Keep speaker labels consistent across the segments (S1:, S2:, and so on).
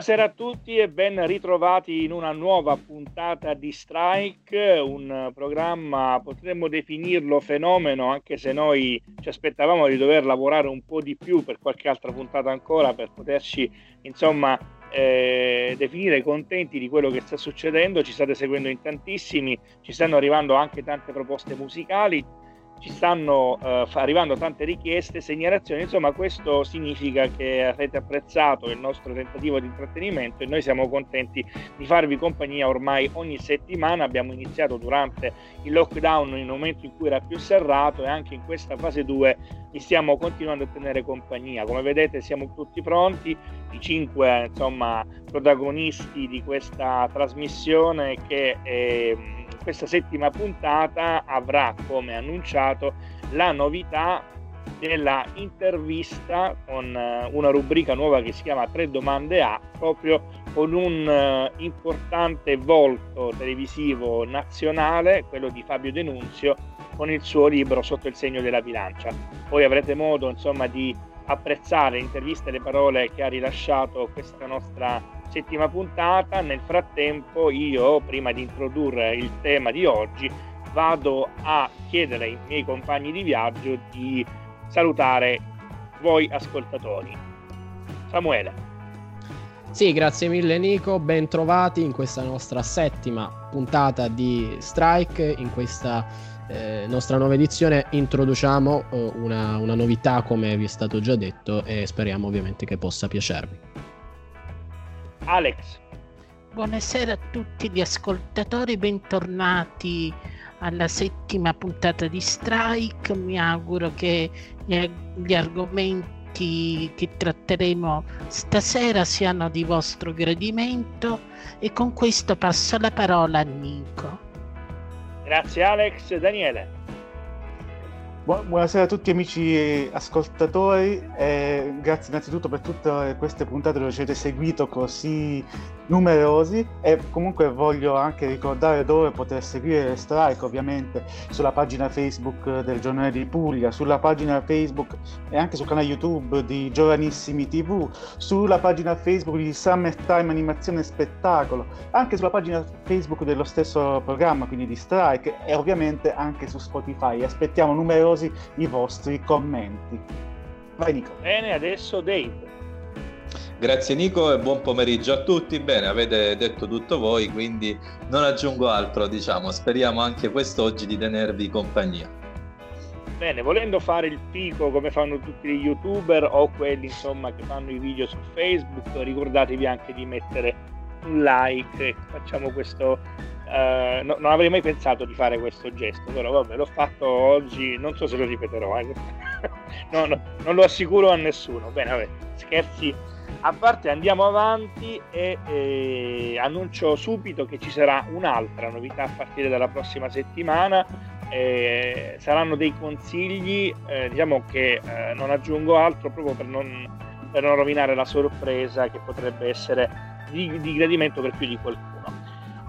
S1: Buonasera a tutti e ben ritrovati in una nuova puntata di Strike, un programma potremmo definirlo fenomeno anche se noi ci aspettavamo di dover lavorare un po' di più per qualche altra puntata ancora per poterci insomma eh, definire contenti di quello che sta succedendo, ci state seguendo in tantissimi, ci stanno arrivando anche tante proposte musicali, ci stanno uh, arrivando tante richieste, segnalazioni, insomma questo significa che avete apprezzato il nostro tentativo di intrattenimento e noi siamo contenti di farvi compagnia ormai ogni settimana, abbiamo iniziato durante il lockdown in un momento in cui era più serrato e anche in questa fase 2 vi stiamo continuando a tenere compagnia, come vedete siamo tutti pronti, i cinque insomma, protagonisti di questa trasmissione che... È, questa settima puntata avrà come annunciato la novità della intervista con eh, una rubrica nuova che si chiama Tre domande A, proprio con un uh, importante volto televisivo nazionale, quello di Fabio Denunzio, con il suo libro Sotto il segno della bilancia. Poi avrete modo insomma di apprezzare l'intervista e le parole che ha rilasciato questa nostra settima puntata. Nel frattempo io, prima di introdurre il tema di oggi, vado a chiedere ai miei compagni di viaggio di salutare voi ascoltatori. Samuele.
S2: Sì, grazie mille Nico, ben trovati in questa nostra settima puntata di Strike, in questa eh, nostra nuova edizione introduciamo eh, una, una novità come vi è stato già detto e speriamo ovviamente che possa piacervi.
S1: Alex.
S3: Buonasera a tutti gli ascoltatori, bentornati alla settima puntata di Strike. Mi auguro che gli, argomenti che tratteremo stasera siano di vostro gradimento e con questo passo la parola a Nico.
S1: Grazie Alex. Daniele.
S4: Buonasera a tutti amici ascoltatori, eh, grazie innanzitutto per tutte queste puntate dove ci avete seguito così numerosi e comunque voglio anche ricordare dove poter seguire Strike ovviamente sulla pagina Facebook del Giornale di Puglia, sulla pagina Facebook e anche sul canale YouTube di Giovanissimi TV, sulla pagina Facebook di Summertime Animazione Spettacolo, anche sulla pagina Facebook dello stesso programma, quindi di Strike e ovviamente anche su Spotify. Aspettiamo numerosi i vostri commenti.
S1: Vai Nico. Bene, adesso Dave.
S5: Grazie Nico e buon pomeriggio a tutti. Bene, avete detto tutto voi, quindi non aggiungo altro, diciamo. Speriamo anche quest'oggi di tenervi compagnia.
S1: Bene, volendo fare il pico come fanno tutti gli youtuber o quelli insomma che fanno i video su Facebook, ricordatevi anche di mettere un like, facciamo questo Uh, no, non avrei mai pensato di fare questo gesto, però vabbè, l'ho fatto oggi, non so se lo ripeterò, eh. no, no, non lo assicuro a nessuno. Bene, vabbè, scherzi a parte andiamo avanti e eh, annuncio subito che ci sarà un'altra novità a partire dalla prossima settimana. Eh, saranno dei consigli, eh, diciamo che eh, non aggiungo altro proprio per non, per non, rovinare la sorpresa che potrebbe essere di, di gradimento per più di qualcuno.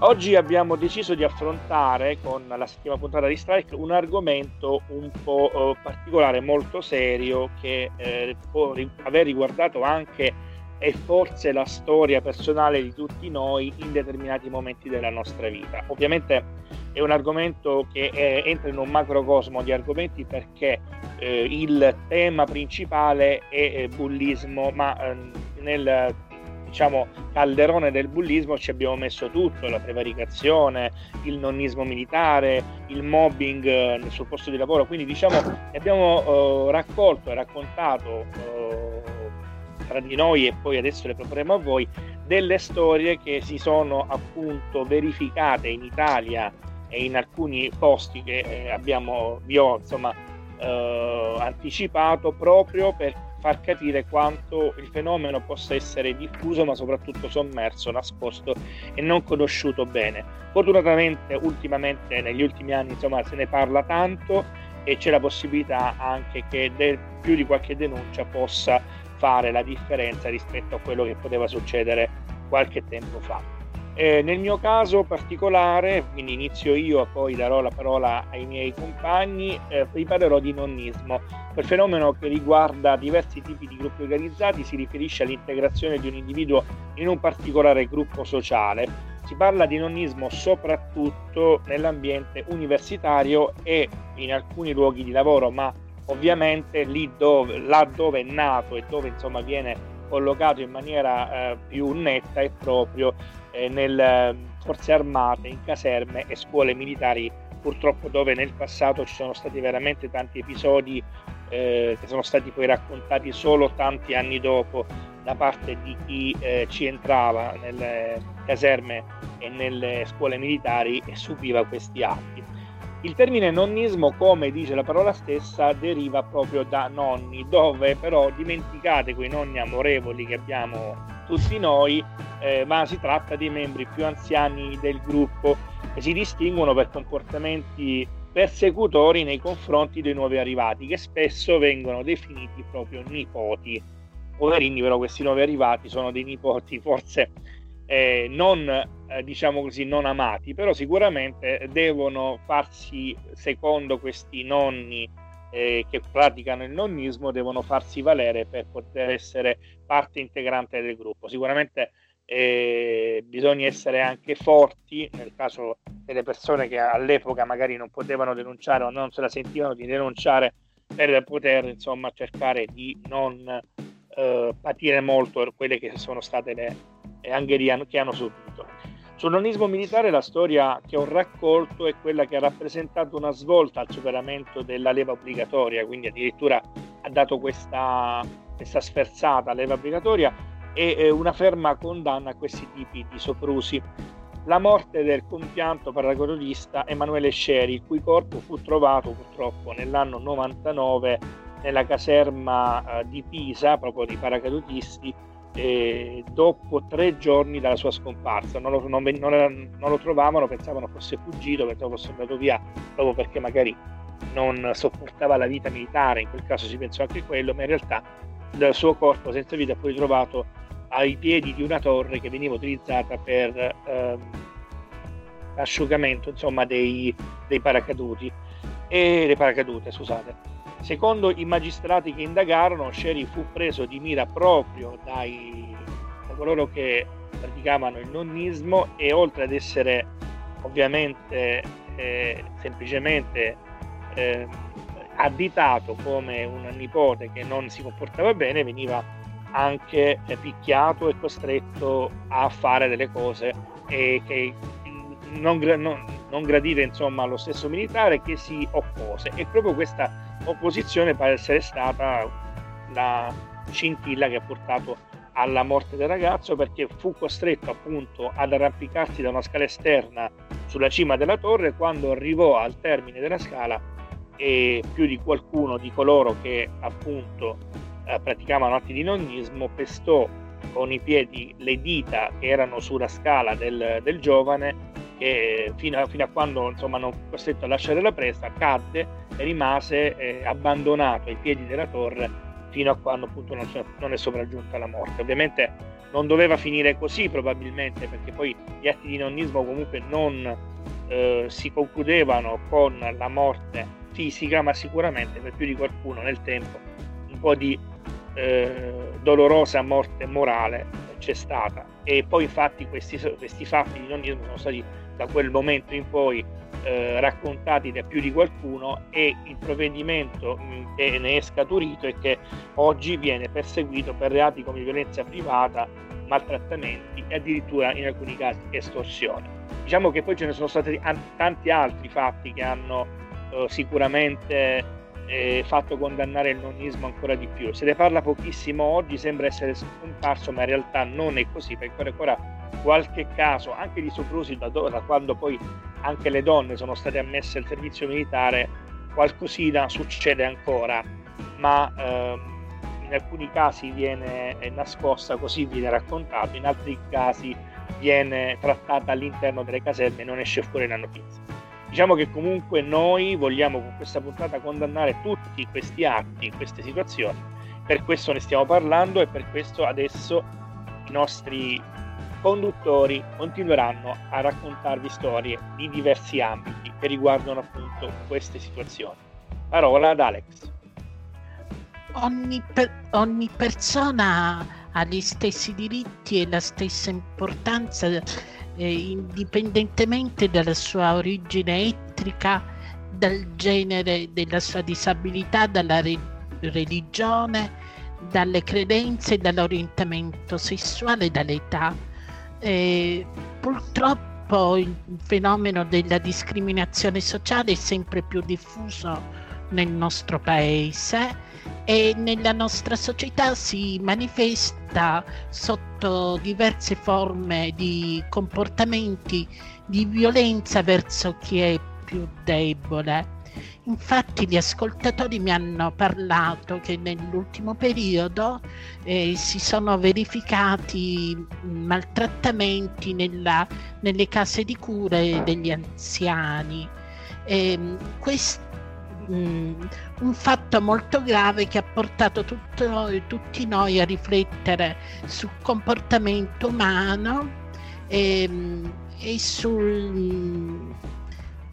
S1: Oggi abbiamo deciso di affrontare con la settima puntata di Strike un argomento un po' eh, particolare, molto serio, che eh, può aver riguardato anche e forse la storia personale di tutti noi in determinati momenti della nostra vita. Ovviamente è un argomento che è, entra in un macrocosmo di argomenti perché eh, il tema principale è eh, bullismo, ma eh, nel diciamo calderone del bullismo ci abbiamo messo tutto, la prevaricazione, il nonnismo militare, il mobbing eh, sul posto di lavoro, quindi diciamo abbiamo eh, raccolto e raccontato eh, tra di noi e poi adesso le proporremo a voi, delle storie che si sono appunto verificate in Italia e in alcuni posti che eh, abbiamo, vi ho insomma eh, anticipato proprio per far capire quanto il fenomeno possa essere diffuso ma soprattutto sommerso, nascosto e non conosciuto bene. Fortunatamente ultimamente negli ultimi anni insomma se ne parla tanto e c'è la possibilità anche che del, più di qualche denuncia possa fare la differenza rispetto a quello che poteva succedere qualche tempo fa. Eh, nel mio caso particolare, quindi inizio io e poi darò la parola ai miei compagni, eh, vi parlerò di nonnismo. Quel fenomeno che riguarda diversi tipi di gruppi organizzati si riferisce all'integrazione di un individuo in un particolare gruppo sociale. Si parla di nonnismo soprattutto nell'ambiente universitario e in alcuni luoghi di lavoro, ma ovviamente lì dove, là dove è nato e dove insomma viene collocato in maniera eh, più netta è proprio eh, nelle ehm, forze armate, in caserme e scuole militari, purtroppo dove nel passato ci sono stati veramente tanti episodi eh, che sono stati poi raccontati solo tanti anni dopo da parte di chi eh, ci entrava nelle caserme e nelle scuole militari e subiva questi atti. Il termine nonnismo, come dice la parola stessa, deriva proprio da nonni, dove però dimenticate quei nonni amorevoli che abbiamo tutti noi, eh, ma si tratta dei membri più anziani del gruppo che si distinguono per comportamenti persecutori nei confronti dei nuovi arrivati, che spesso vengono definiti proprio nipoti. Poverini, però, questi nuovi arrivati sono dei nipoti forse eh, non, eh, diciamo così, non amati, però sicuramente devono farsi, secondo questi nonni eh, che praticano il nonnismo, devono farsi valere per poter essere parte integrante del gruppo. Sicuramente eh, bisogna essere anche forti nel caso delle persone che all'epoca magari non potevano denunciare o non se la sentivano di denunciare per poter insomma cercare di non eh, patire molto quelle che sono state le, e anche che hanno subito. Sul nonismo militare la storia che ho raccolto è quella che ha rappresentato una svolta al superamento della leva obbligatoria, quindi addirittura ha dato questa, questa sferzata leva obbligatoria e una ferma condanna a questi tipi di soprusi. La morte del compianto paracautista Emanuele Sceri, il cui corpo fu trovato purtroppo nell'anno 99 nella caserma eh, di Pisa, proprio di paracadutisti, e dopo tre giorni dalla sua scomparsa. Non lo, non, non, non lo, trovavano, pensavano fosse fuggito, pensavano fosse andato via proprio perché magari non sopportava la vita militare, in quel caso si pensò anche quello, ma in realtà il suo corpo senza vita fu ritrovato ai piedi di una torre che veniva utilizzata per ehm, asciugamento insomma, dei, dei paracaduti e le paracadute, scusate. Secondo i magistrati che indagarono, Sherry fu preso di mira proprio dai, da coloro che praticavano il nonnismo e oltre ad essere ovviamente eh, semplicemente eh, additato come un nipote che non si comportava bene, veniva anche picchiato e costretto a fare delle cose che non, non, non gradive insomma allo stesso militare che si oppose. E proprio questa opposizione pare essere stata la scintilla che ha portato alla morte del ragazzo perché fu costretto appunto ad arrampicarsi da una scala esterna sulla cima della torre quando arrivò al termine della scala e più di qualcuno di coloro che appunto eh, praticavano atti di nonnismo pestò con i piedi le dita che erano sulla scala del, del giovane che fino a, fino a quando insomma non fu costretto a lasciare la presa cadde e rimase eh, abbandonato ai piedi della torre fino a quando appunto non, non, è sopraggiunta la morte. Ovviamente non doveva finire così probabilmente perché poi gli atti di nonnismo comunque non eh, si concludevano con la morte fisica ma sicuramente per più di qualcuno nel tempo un po' di eh, dolorosa morte morale c'è stata e poi infatti questi, questi fatti di nonnismo sono stati da quel momento in poi eh, raccontati da più di qualcuno e il provvedimento mh, mm, che ne è scaturito è che oggi viene perseguito per reati come violenza privata, maltrattamenti e addirittura in alcuni casi estorsione. Diciamo che poi ce ne sono stati tanti altri fatti che hanno eh, sicuramente eh, fatto condannare il nonnismo ancora di più. Se ne parla pochissimo oggi, sembra essere scomparso, ma in realtà non è così, perché ancora qualche caso anche di soprusi da, da quando poi anche le donne sono state ammesse al servizio militare, qualcosina succede ancora, ma ehm, in alcuni casi viene nascosta, così viene raccontato, in altri casi viene trattata all'interno delle caserme e non esce fuori la notizia. Diciamo che comunque noi vogliamo con questa puntata condannare tutti questi atti, queste situazioni, per questo ne stiamo parlando e per questo adesso i nostri conduttori continueranno a raccontarvi storie di diversi ambiti che riguardano appunto queste situazioni. Parola ad Alex.
S3: Ogni, per- ogni persona ha gli stessi diritti e la stessa importanza eh, indipendentemente dalla sua origine etnica, dal genere della sua disabilità, dalla re- religione, dalle credenze, dall'orientamento sessuale, dall'età. Eh, purtroppo il fenomeno della discriminazione sociale è sempre più diffuso nel nostro paese e nella nostra società si manifesta sotto diverse forme di comportamenti di violenza verso chi è più debole. Infatti gli ascoltatori mi hanno parlato che nell'ultimo periodo eh, si sono verificati maltrattamenti nella, nelle case di cure degli anziani. E, ehm, questo Mm, un fatto molto grave che ha portato tutto, tutti noi a riflettere sul comportamento umano e, ehm, e sul,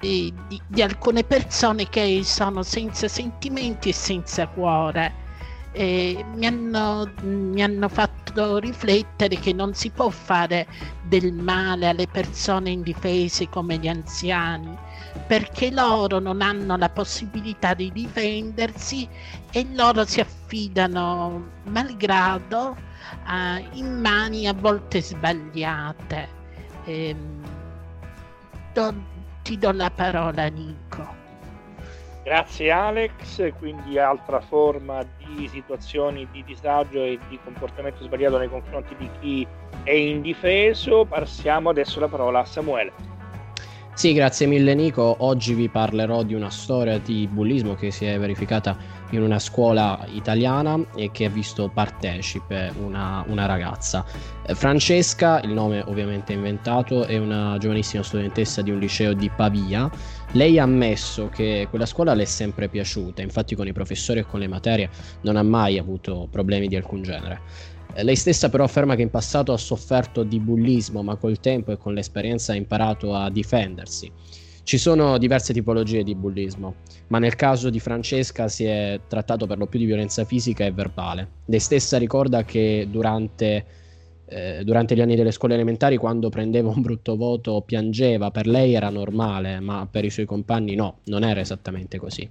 S3: e di, di, alcune persone che sono senza sentimenti e senza cuore. E mi, hanno, mi hanno fatto riflettere che non si può fare del male alle persone indifese come gli anziani perché loro non hanno la possibilità di difendersi e loro si affidano malgrado uh, in mani a volte sbagliate. Ehm, do, ti do la parola Nico.
S1: Grazie Alex, quindi altra forma di situazioni di disagio e di comportamento sbagliato nei confronti di chi è indifeso. Passiamo adesso la parola a Samuele.
S2: Sì, grazie mille Nico. Oggi vi parlerò di una storia di bullismo che si è verificata in una scuola italiana e che ha visto partecipe una, una ragazza. Eh, Francesca, il nome ovviamente inventato, è una giovanissima studentessa di un liceo di Pavia. Lei ha ammesso che quella scuola le è sempre piaciuta, infatti con i professori e con le materie non ha mai avuto problemi di alcun genere. Lei stessa però afferma che in passato ha sofferto di bullismo, ma col tempo e con l'esperienza ha imparato a difendersi. Ci sono diverse tipologie di bullismo, ma nel caso di Francesca si è trattato per lo più di violenza fisica e verbale. Lei stessa ricorda che durante, eh, durante gli anni delle scuole elementari, quando prendeva un brutto voto, piangeva, per lei era normale, ma per i suoi compagni no, non era esattamente così.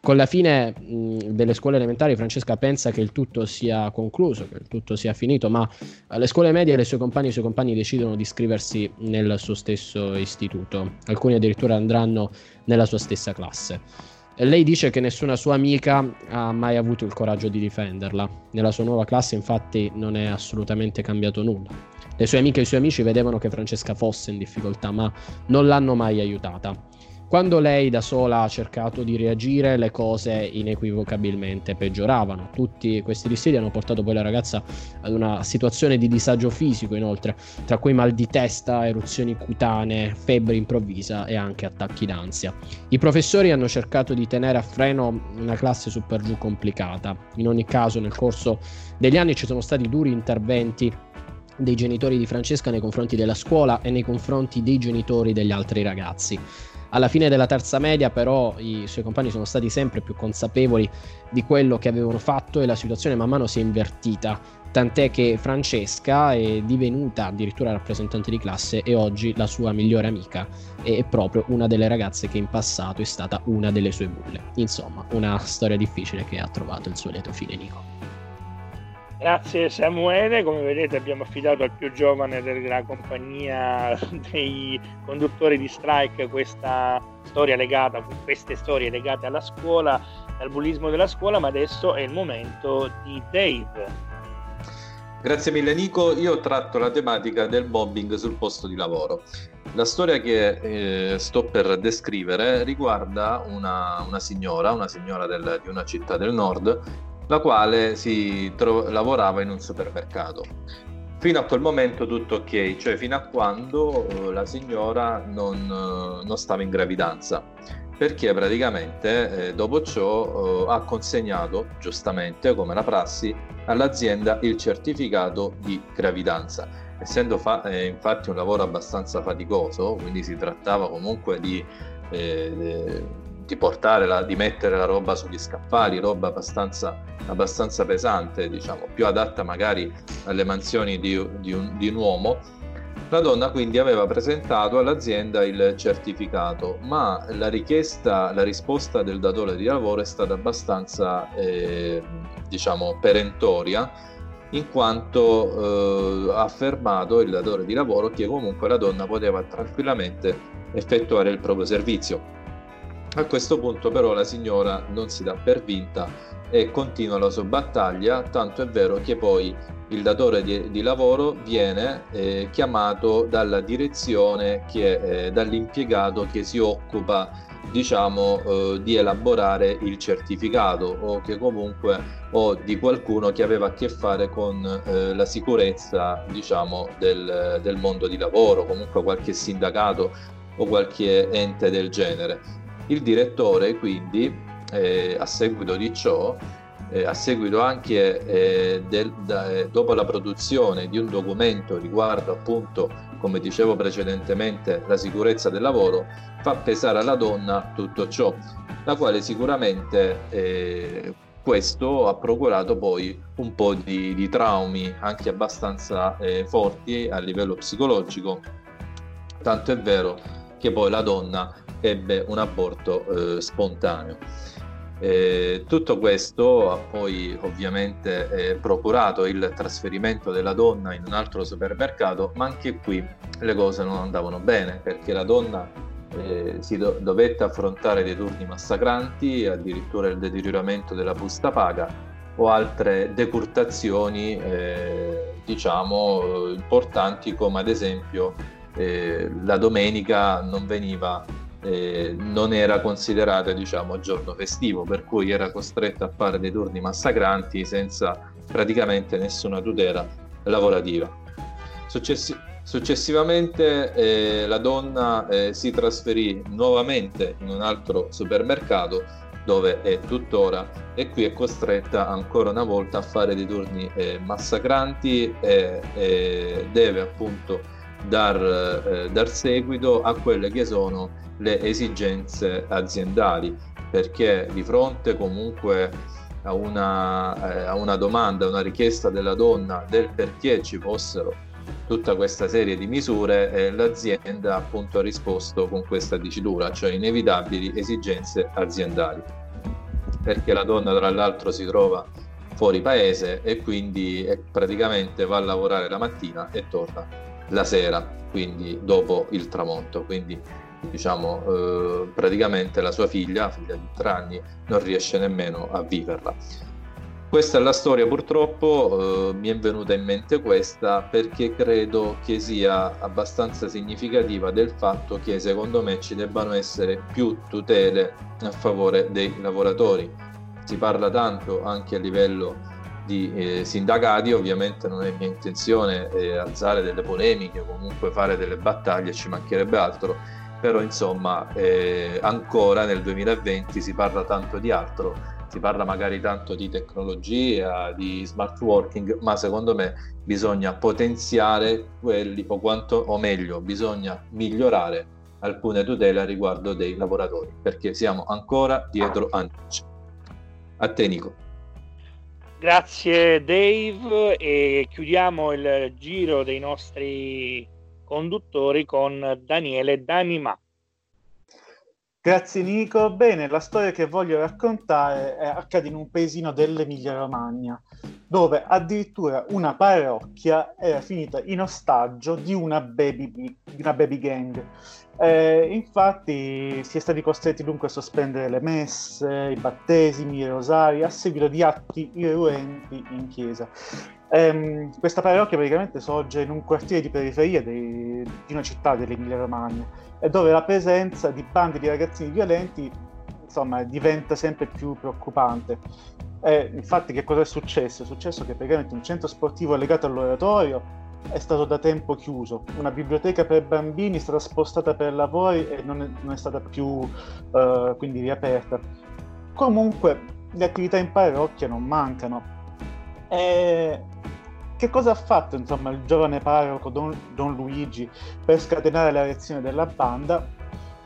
S2: Con la fine mh, delle scuole elementari Francesca pensa che il tutto sia concluso, che il tutto sia finito, ma alle scuole medie le sue compagne e i suoi compagni decidono di iscriversi nel suo stesso istituto. Alcuni addirittura andranno nella sua stessa classe. Lei dice che nessuna sua amica ha mai avuto il coraggio di difenderla. Nella sua nuova classe infatti non è assolutamente cambiato nulla. Le sue amiche e i suoi amici vedevano che Francesca fosse in difficoltà, ma non l'hanno mai aiutata. Quando lei da sola ha cercato di reagire, le cose inequivocabilmente peggioravano. Tutti questi dissidi hanno portato poi la ragazza ad una situazione di disagio fisico, inoltre, tra cui mal di testa, eruzioni cutanee, febbre improvvisa e anche attacchi d'ansia. I professori hanno cercato di tenere a freno una classe super giù complicata. In ogni caso, nel corso degli anni ci sono stati duri interventi dei genitori di Francesca nei confronti della scuola e nei confronti dei genitori degli altri ragazzi. Alla fine della terza media però i suoi compagni sono stati sempre più consapevoli di quello che avevano fatto e la situazione man mano si è invertita, tant'è che Francesca è divenuta addirittura rappresentante di classe e oggi la sua migliore amica è proprio una delle ragazze che in passato è stata una delle sue bulle. Insomma, una storia difficile che ha trovato il suo lieto fine Nico.
S1: Grazie Samuele, come vedete abbiamo affidato al più giovane della compagnia dei conduttori di strike questa storia legata, queste storie legate alla scuola, al bullismo della scuola, ma adesso è il momento di Dave.
S5: Grazie mille Nico, io tratto la tematica del mobbing sul posto di lavoro. La storia che eh, sto per descrivere riguarda una, una signora, una signora del, di una città del nord la quale si tro- lavorava in un supermercato. Fino a quel momento tutto ok, cioè fino a quando uh, la signora non, uh, non, stava in gravidanza, perché praticamente eh, dopo ciò uh, ha consegnato, giustamente come la prassi, all'azienda il certificato di gravidanza. essendo fa- eh, infatti un lavoro abbastanza faticoso, quindi si trattava comunque di, eh, di, portare la, di mettere la roba sugli scaffali, roba abbastanza, abbastanza pesante, diciamo, più adatta magari alle mansioni di, di, un, di un uomo. La donna quindi aveva presentato all'azienda il certificato, ma la richiesta, la risposta del datore di lavoro è stata abbastanza, eh, diciamo, perentoria in quanto eh, ha affermato il datore di lavoro che comunque la donna poteva tranquillamente effettuare il proprio servizio. A questo punto però la signora non si dà per vinta e continua la sua battaglia, tanto è vero che poi il datore di, di lavoro viene eh, chiamato dalla direzione, che, eh, dall'impiegato che si occupa diciamo eh, di elaborare il certificato o che comunque o di qualcuno che aveva a che fare con eh, la sicurezza diciamo del, del mondo di lavoro comunque qualche sindacato o qualche ente del genere il direttore quindi eh, a seguito di ciò eh, a seguito anche eh, del, da, dopo la produzione di un documento riguardo appunto come dicevo precedentemente la sicurezza del lavoro fa pesare alla donna tutto ciò, la quale sicuramente eh, questo ha procurato poi un po' di, di traumi anche abbastanza eh, forti a livello psicologico, tanto è vero che poi la donna ebbe un aborto eh, spontaneo. Eh, tutto questo ha poi ovviamente eh, procurato il trasferimento della donna in un altro supermercato, ma anche qui le cose non andavano bene perché la donna eh, si do- dovette affrontare dei turni massacranti, addirittura il deterioramento della busta paga o altre decurtazioni eh, diciamo importanti come ad esempio eh, la domenica non veniva eh, non era considerata diciamo giorno festivo per cui era costretta a fare dei turni massacranti senza praticamente nessuna tutela lavorativa. Successi- successivamente eh, la donna eh, si trasferì nuovamente in un altro supermercato dove è tuttora e qui è costretta ancora una volta a fare dei turni eh, massacranti e deve appunto dar, eh, dar seguito a quelle che sono le esigenze aziendali, perché di fronte comunque a una, eh, a una domanda, a una richiesta della donna del perché ci fossero tutta questa serie di misure, eh, l'azienda appunto ha risposto con questa dicitura, cioè inevitabili esigenze aziendali, perché la donna tra l'altro si trova fuori paese e quindi eh, praticamente va a lavorare la mattina e torna la sera, quindi dopo il tramonto. Quindi diciamo, eh, praticamente la sua figlia, figlia di tre anni, non riesce nemmeno a viverla. Questa è la storia, purtroppo eh, mi è venuta in mente questa perché credo che sia abbastanza significativa del fatto che secondo me ci debbano essere più tutele a favore dei lavoratori. Si parla tanto anche a livello di eh, sindacati, ovviamente non è mia intenzione eh, alzare delle polemiche o comunque fare delle battaglie, ci mancherebbe altro, però insomma eh, ancora nel 2020 si parla tanto di altro, si parla magari tanto di tecnologia, di smart working, ma secondo me bisogna potenziare quelli o quanto o meglio bisogna migliorare alcune tutele riguardo dei lavoratori perché siamo ancora dietro a. A te Nico.
S1: Grazie Dave e chiudiamo il giro dei nostri conduttori con Daniele Danima.
S4: Grazie Nico. Bene, la storia che voglio raccontare è, accade in un paesino dell'Emilia Romagna, dove addirittura una parrocchia era finita in ostaggio di una baby, una baby gang. Eh, infatti si è stati costretti dunque a sospendere le messe, i battesimi, i rosari a seguito di atti irruenti in chiesa. Ehm, questa parrocchia praticamente sorge in un quartiere di periferia di, di una città dell'Emilia Romagna dove la presenza di bande di ragazzini violenti insomma, diventa sempre più preoccupante. E infatti che cosa è successo? È successo che praticamente un centro sportivo legato all'oratorio è stato da tempo chiuso, una biblioteca per bambini è stata spostata per lavori e non è, non è stata più uh, quindi riaperta. Comunque le attività in parrocchia non mancano e che cosa ha fatto insomma, il giovane parroco Don, Don Luigi per scatenare la reazione della banda?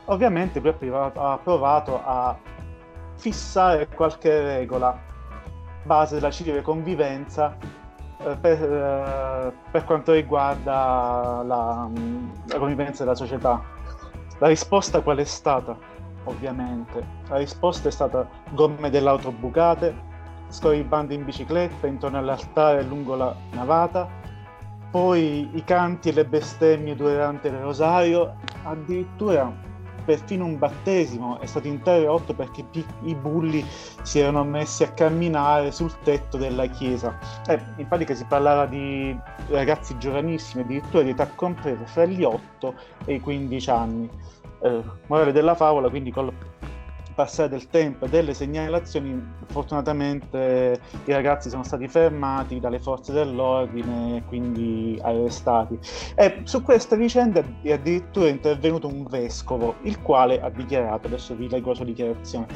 S4: Ovviamente lui ha provato a fissare qualche regola base della civile convivenza per, eh, per, quanto riguarda la, la convivenza della società. La risposta qual è stata? Ovviamente. La risposta è stata gomme dell'auto bucate, scorribande in bicicletta intorno all'altare lungo la navata, poi i canti e le bestemmie durante il rosario, addirittura perfino un battesimo è stato interrotto perché i bulli si erano messi a camminare sul tetto della chiesa. Eh, in pratica si parlava di ragazzi giovanissimi, addirittura di età compresa fra gli 8 e i 15 anni. Eh, morale della favola, quindi col passare del tempo e delle segnalazioni, fortunatamente i ragazzi sono stati fermati dalle forze dell'ordine e quindi arrestati. E su questa vicenda è addirittura intervenuto un vescovo, il quale ha dichiarato, adesso vi leggo la sua dichiarazione,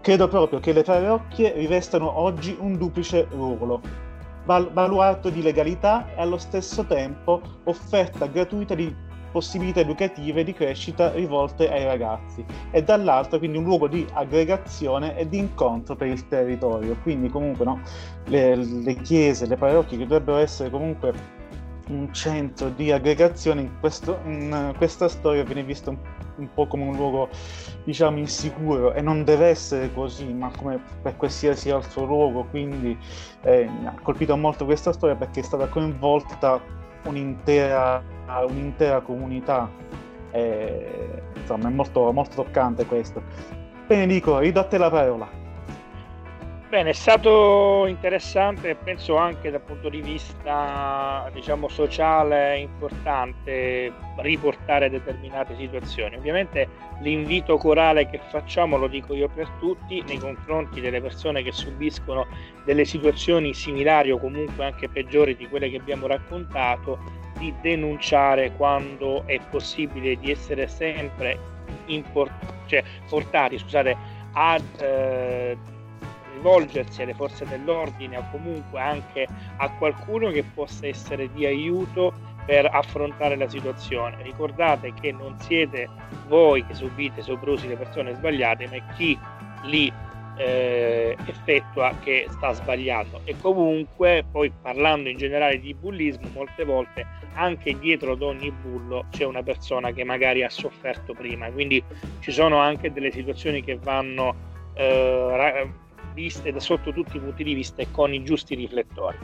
S4: credo proprio che le parrocchie rivestano oggi un duplice ruolo baluardo di legalità e allo stesso tempo offerta gratuita di possibilità educative di crescita rivolte ai ragazzi e dall'altro quindi un luogo di aggregazione e di incontro per il territorio. Quindi comunque no, le, le chiese, le parrocchie che dovrebbero essere comunque un centro di aggregazione in, questo, in questa storia viene visto un, un, po' come un luogo diciamo insicuro e non deve essere così ma come per qualsiasi altro luogo quindi eh, ha colpito molto questa storia perché è stata coinvolta un'intera, un'intera comunità. E, insomma, è molto, molto toccante questo. Bene, Nico, ridò a la parola.
S1: Bene, è stato interessante e penso anche dal punto di vista diciamo, sociale importante riportare determinate situazioni. Ovviamente l'invito corale che facciamo, lo dico io per tutti, nei confronti delle persone che subiscono delle situazioni similari o comunque anche peggiori di quelle che abbiamo raccontato, di denunciare quando è possibile, di essere sempre import- cioè, portati scusate, a eh, rivolgersi alle forze dell'ordine o comunque anche a qualcuno che possa essere di aiuto per affrontare la situazione. Ricordate che non siete voi che subite soprusi le persone sbagliate, ma chi li eh, effettua che sta sbagliando. E comunque, poi parlando in generale di bullismo, molte volte anche dietro ad ogni bullo c'è una persona che magari ha sofferto prima, quindi ci sono anche delle situazioni che vanno eh, viste da sotto tutti i punti di vista e con i giusti riflettori.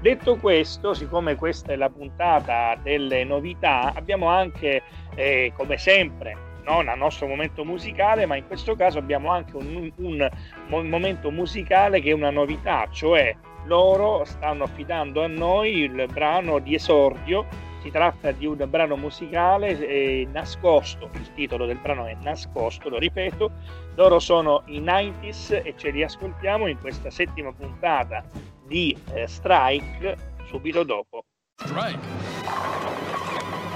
S1: Detto questo, siccome questa è la puntata delle novità, abbiamo anche, eh, come sempre, non al nostro momento musicale, ma in questo caso abbiamo anche un, un, un momento musicale che è una novità, cioè loro stanno affidando a noi il brano di esordio si tratta di un brano musicale nascosto, il titolo del brano è Nascosto, lo ripeto, loro sono i 90s e ce li ascoltiamo in questa settima puntata di eh, Strike subito dopo. Strike.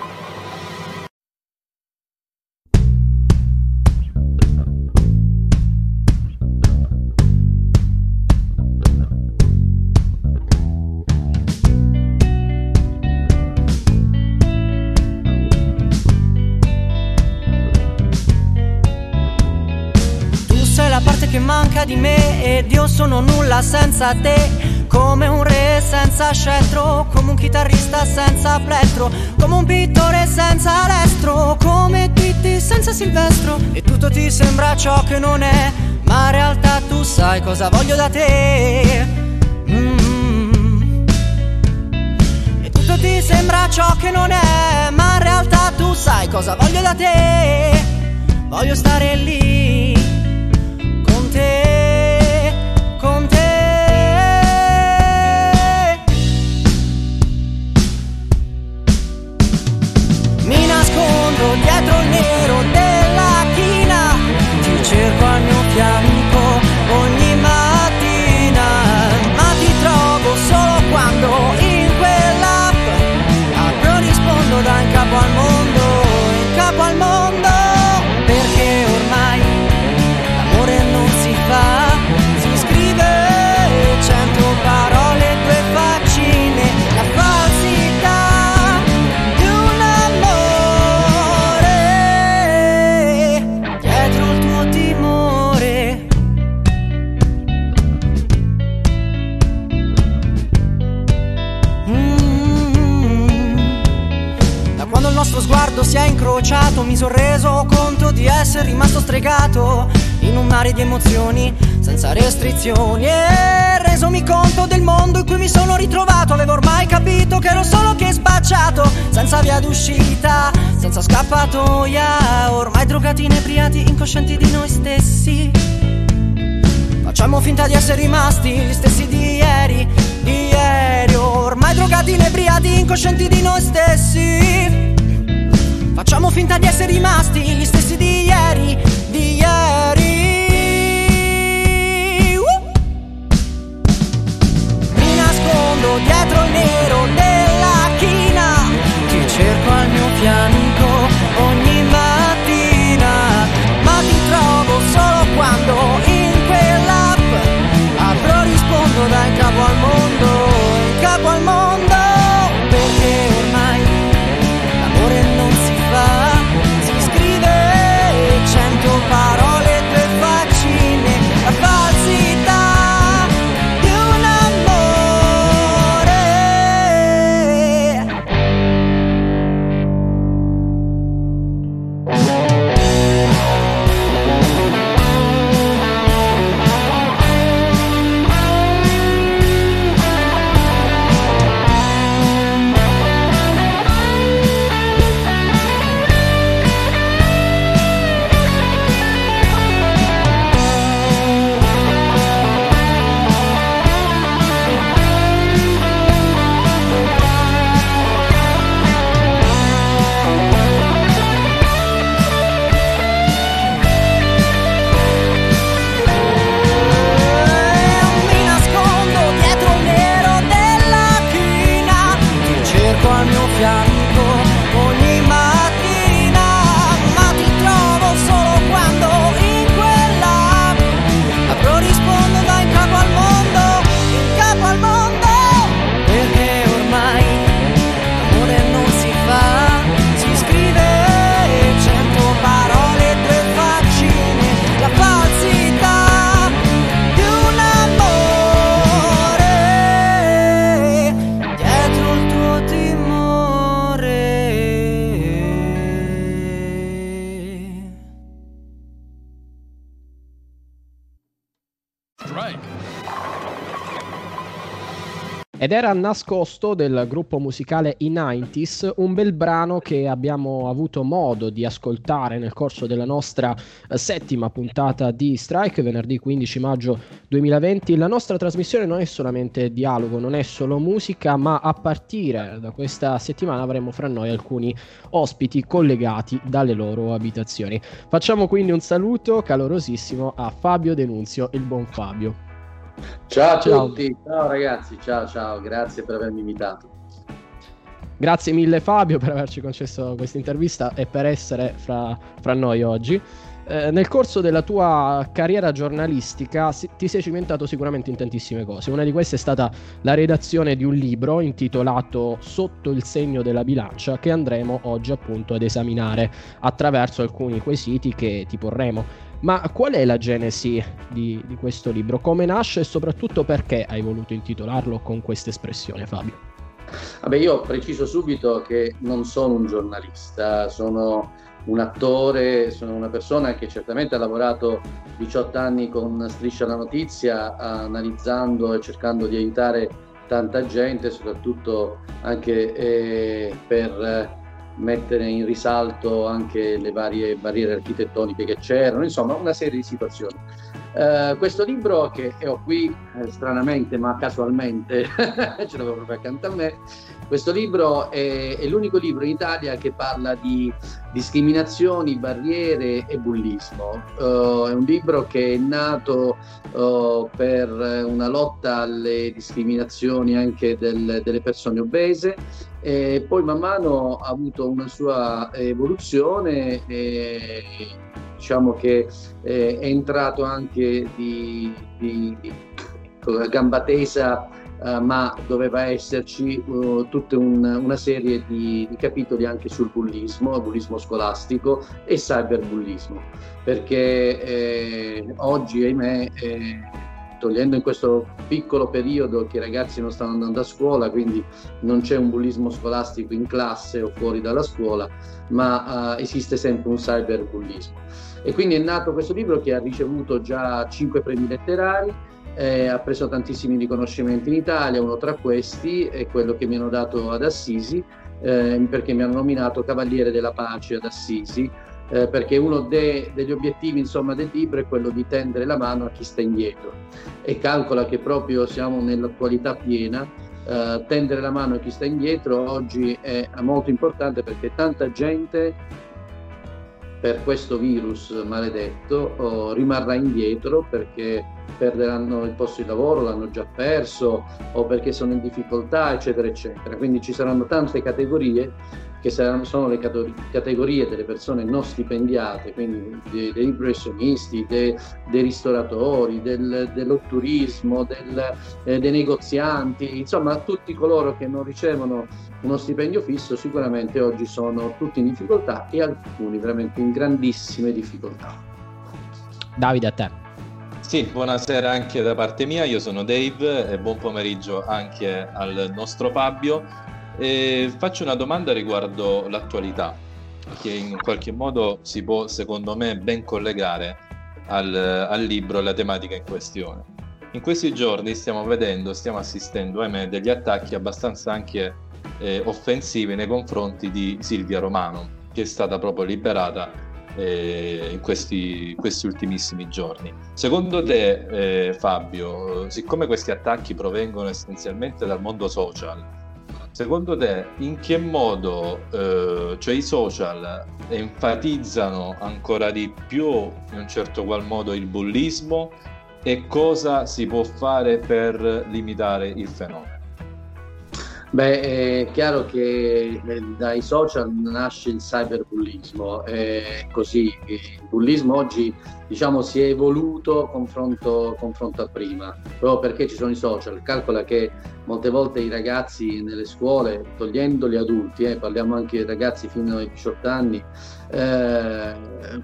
S6: Ed io sono nulla senza te come un re senza scettro, come un chitarrista senza plettro, come un pittore senza lestro, come Titti senza Silvestro. E tutto ti sembra ciò che non è, ma in realtà tu sai cosa voglio da te. Mm-hmm. E tutto ti sembra ciò che non è, ma in realtà tu sai cosa voglio da te. Voglio stare lì dietro il nero della china, ti cerco a mio fianco sguardo si è incrociato mi sono reso conto di essere rimasto stregato in un mare di emozioni senza restrizioni. E resomi conto del mondo in cui mi sono ritrovato avevo ormai capito che ero solo che sbacciato senza via d'uscita senza scappatoia. Ormai drogati inebriati incoscienti di noi stessi facciamo finta di essere rimasti gli stessi di ieri di ieri ormai drogati inebriati incoscienti di noi stessi Facciamo finta di essere rimasti gli stessi di ieri, di ieri. Uh! Mi nascondo dietro il nero della china, ti cerco al mio fianco
S2: Ed era nascosto del gruppo musicale I 90s, un bel brano che abbiamo avuto modo di ascoltare nel corso della nostra eh, settima puntata di Strike, venerdì 15 maggio 2020. La nostra trasmissione non è solamente dialogo, non è solo musica, ma a partire da questa settimana avremo fra noi alcuni ospiti collegati dalle loro abitazioni. Facciamo quindi un saluto calorosissimo a Fabio Denunzio, il buon Fabio.
S7: Ciao a
S2: Ciao.
S7: tutti, ciao ragazzi, ciao ciao, grazie per avermi invitato.
S2: Grazie mille Fabio per averci concesso questa intervista e per essere fra, fra noi oggi. Eh, nel corso della tua carriera giornalistica si- ti sei cimentato sicuramente in tantissime cose. Una di queste è stata la redazione di un libro intitolato Sotto il segno della bilancia che andremo oggi appunto ad esaminare attraverso alcuni quesiti che ti porremo. Ma qual è la genesi di, di questo libro? Come nasce e soprattutto perché hai voluto intitolarlo con questa espressione, Fabio?
S7: Vabbè, io preciso subito che non sono un giornalista, sono un attore, sono una persona che certamente ha lavorato 18 anni con Striscia la Notizia, analizzando e cercando di aiutare tanta gente, soprattutto anche eh, per mettere in risalto anche le varie barriere architettoniche che c'erano, insomma una serie di situazioni. Eh, questo libro che ho qui eh, stranamente ma casualmente ce l'avevo proprio accanto a me questo libro è, è l'unico libro in Italia che parla di discriminazioni, barriere e bullismo. Eh, è un libro che è nato eh, per una lotta alle discriminazioni anche del- delle persone obese e poi man mano ha avuto una sua evoluzione e diciamo che eh, è entrato anche di, di- di gamba tesa eh, ma doveva esserci eh, tutta un- una serie di, di capitoli anche sul bullismo, bullismo scolastico e cyberbullismo, perché eh, oggi, ahimè, eh, togliendo in questo piccolo periodo che i ragazzi non stanno andando a scuola, quindi non c'è un bullismo scolastico in classe o fuori dalla scuola, ma uh, esiste sempre un cyberbullismo. E quindi è nato questo libro che ha ricevuto già cinque premi letterari, eh, ha preso tantissimi riconoscimenti in Italia, uno tra questi è quello che mi hanno dato ad Assisi, eh, perché mi hanno nominato Cavaliere della Pace ad Assisi, eh, perché uno de- degli obiettivi insomma, del libro è quello di tendere la mano a chi sta indietro e calcola che proprio siamo nell'attualità piena. Eh, tendere la mano a chi sta indietro oggi è molto importante perché tanta gente per questo virus maledetto oh, rimarrà indietro perché perderanno il posto di lavoro, l'hanno già perso o perché sono in difficoltà, eccetera, eccetera. Quindi ci saranno tante categorie che saranno, sono le categorie delle persone non stipendiate, quindi dei, dei professionisti, dei, dei ristoratori, del, dello turismo, del, eh, dei negozianti, insomma tutti coloro che non ricevono uno stipendio fisso sicuramente oggi sono tutti in difficoltà e alcuni veramente in grandissime difficoltà.
S2: Davide, a te.
S5: Sì, buonasera anche da parte mia, io sono Dave e buon pomeriggio anche al nostro Fabio. E faccio una domanda riguardo l'attualità, che in qualche modo si può, secondo me, ben collegare al, al libro e alla tematica in questione. In questi giorni stiamo vedendo, stiamo assistendo, ahimè, degli attacchi abbastanza anche eh, offensivi nei confronti di Silvia Romano, che è stata proprio liberata eh, in questi, questi, ultimissimi giorni. Secondo te, eh, Fabio, siccome questi attacchi provengono essenzialmente dal mondo social, secondo te in che modo eh, cioè i social enfatizzano ancora di più in un certo qual modo il bullismo? E cosa si può fare per limitare il fenomeno?
S7: Beh, è chiaro che dai social nasce il cyberbullismo, è così, il bullismo oggi diciamo, si è evoluto confronto, confronto a prima, proprio perché ci sono i social. Calcola che molte volte i ragazzi nelle scuole, togliendo gli adulti, eh, parliamo anche di ragazzi fino ai 18 anni, eh,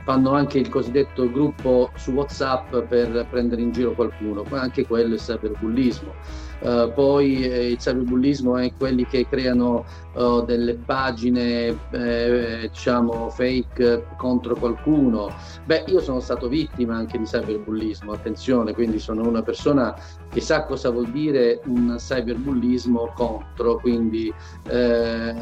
S7: fanno anche il cosiddetto gruppo su WhatsApp per prendere in giro qualcuno, anche quello è cyberbullismo Uh, poi eh, il cyberbullismo è quelli che creano uh, delle pagine eh, diciamo fake contro qualcuno. Beh, io sono stato vittima anche di cyberbullismo, attenzione, quindi sono una persona che sa cosa vuol dire un cyberbullismo contro, quindi eh,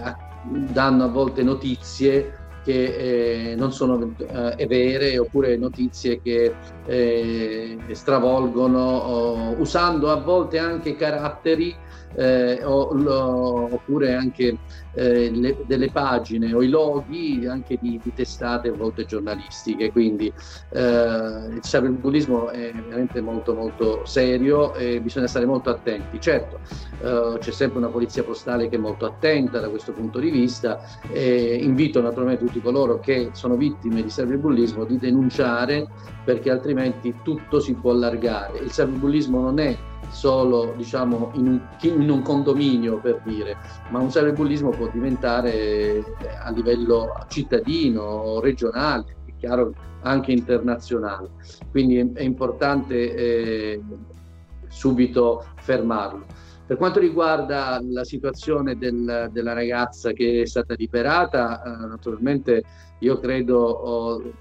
S7: danno a volte notizie che eh, non sono eh, vere oppure notizie che eh, stravolgono usando a volte anche caratteri eh, o, lo, oppure anche eh, le, delle pagine o i loghi anche di, di testate a volte giornalistiche. Quindi eh, il cyberbullismo è veramente molto molto serio e bisogna stare molto attenti. Certo, eh, c'è sempre una polizia postale che è molto attenta da questo punto di vista e invito naturalmente tutti coloro che sono vittime di cyberbullismo di denunciare perché altrimenti tutto si può allargare. Il cyberbullismo non è solo diciamo, in, un, in un condominio per dire, ma un cyberbullismo può diventare eh, a livello cittadino, regionale, è chiaro anche internazionale. Quindi è, è importante eh, subito fermarlo. Per quanto riguarda la situazione del, della ragazza che è stata liberata, eh, naturalmente io credo oh,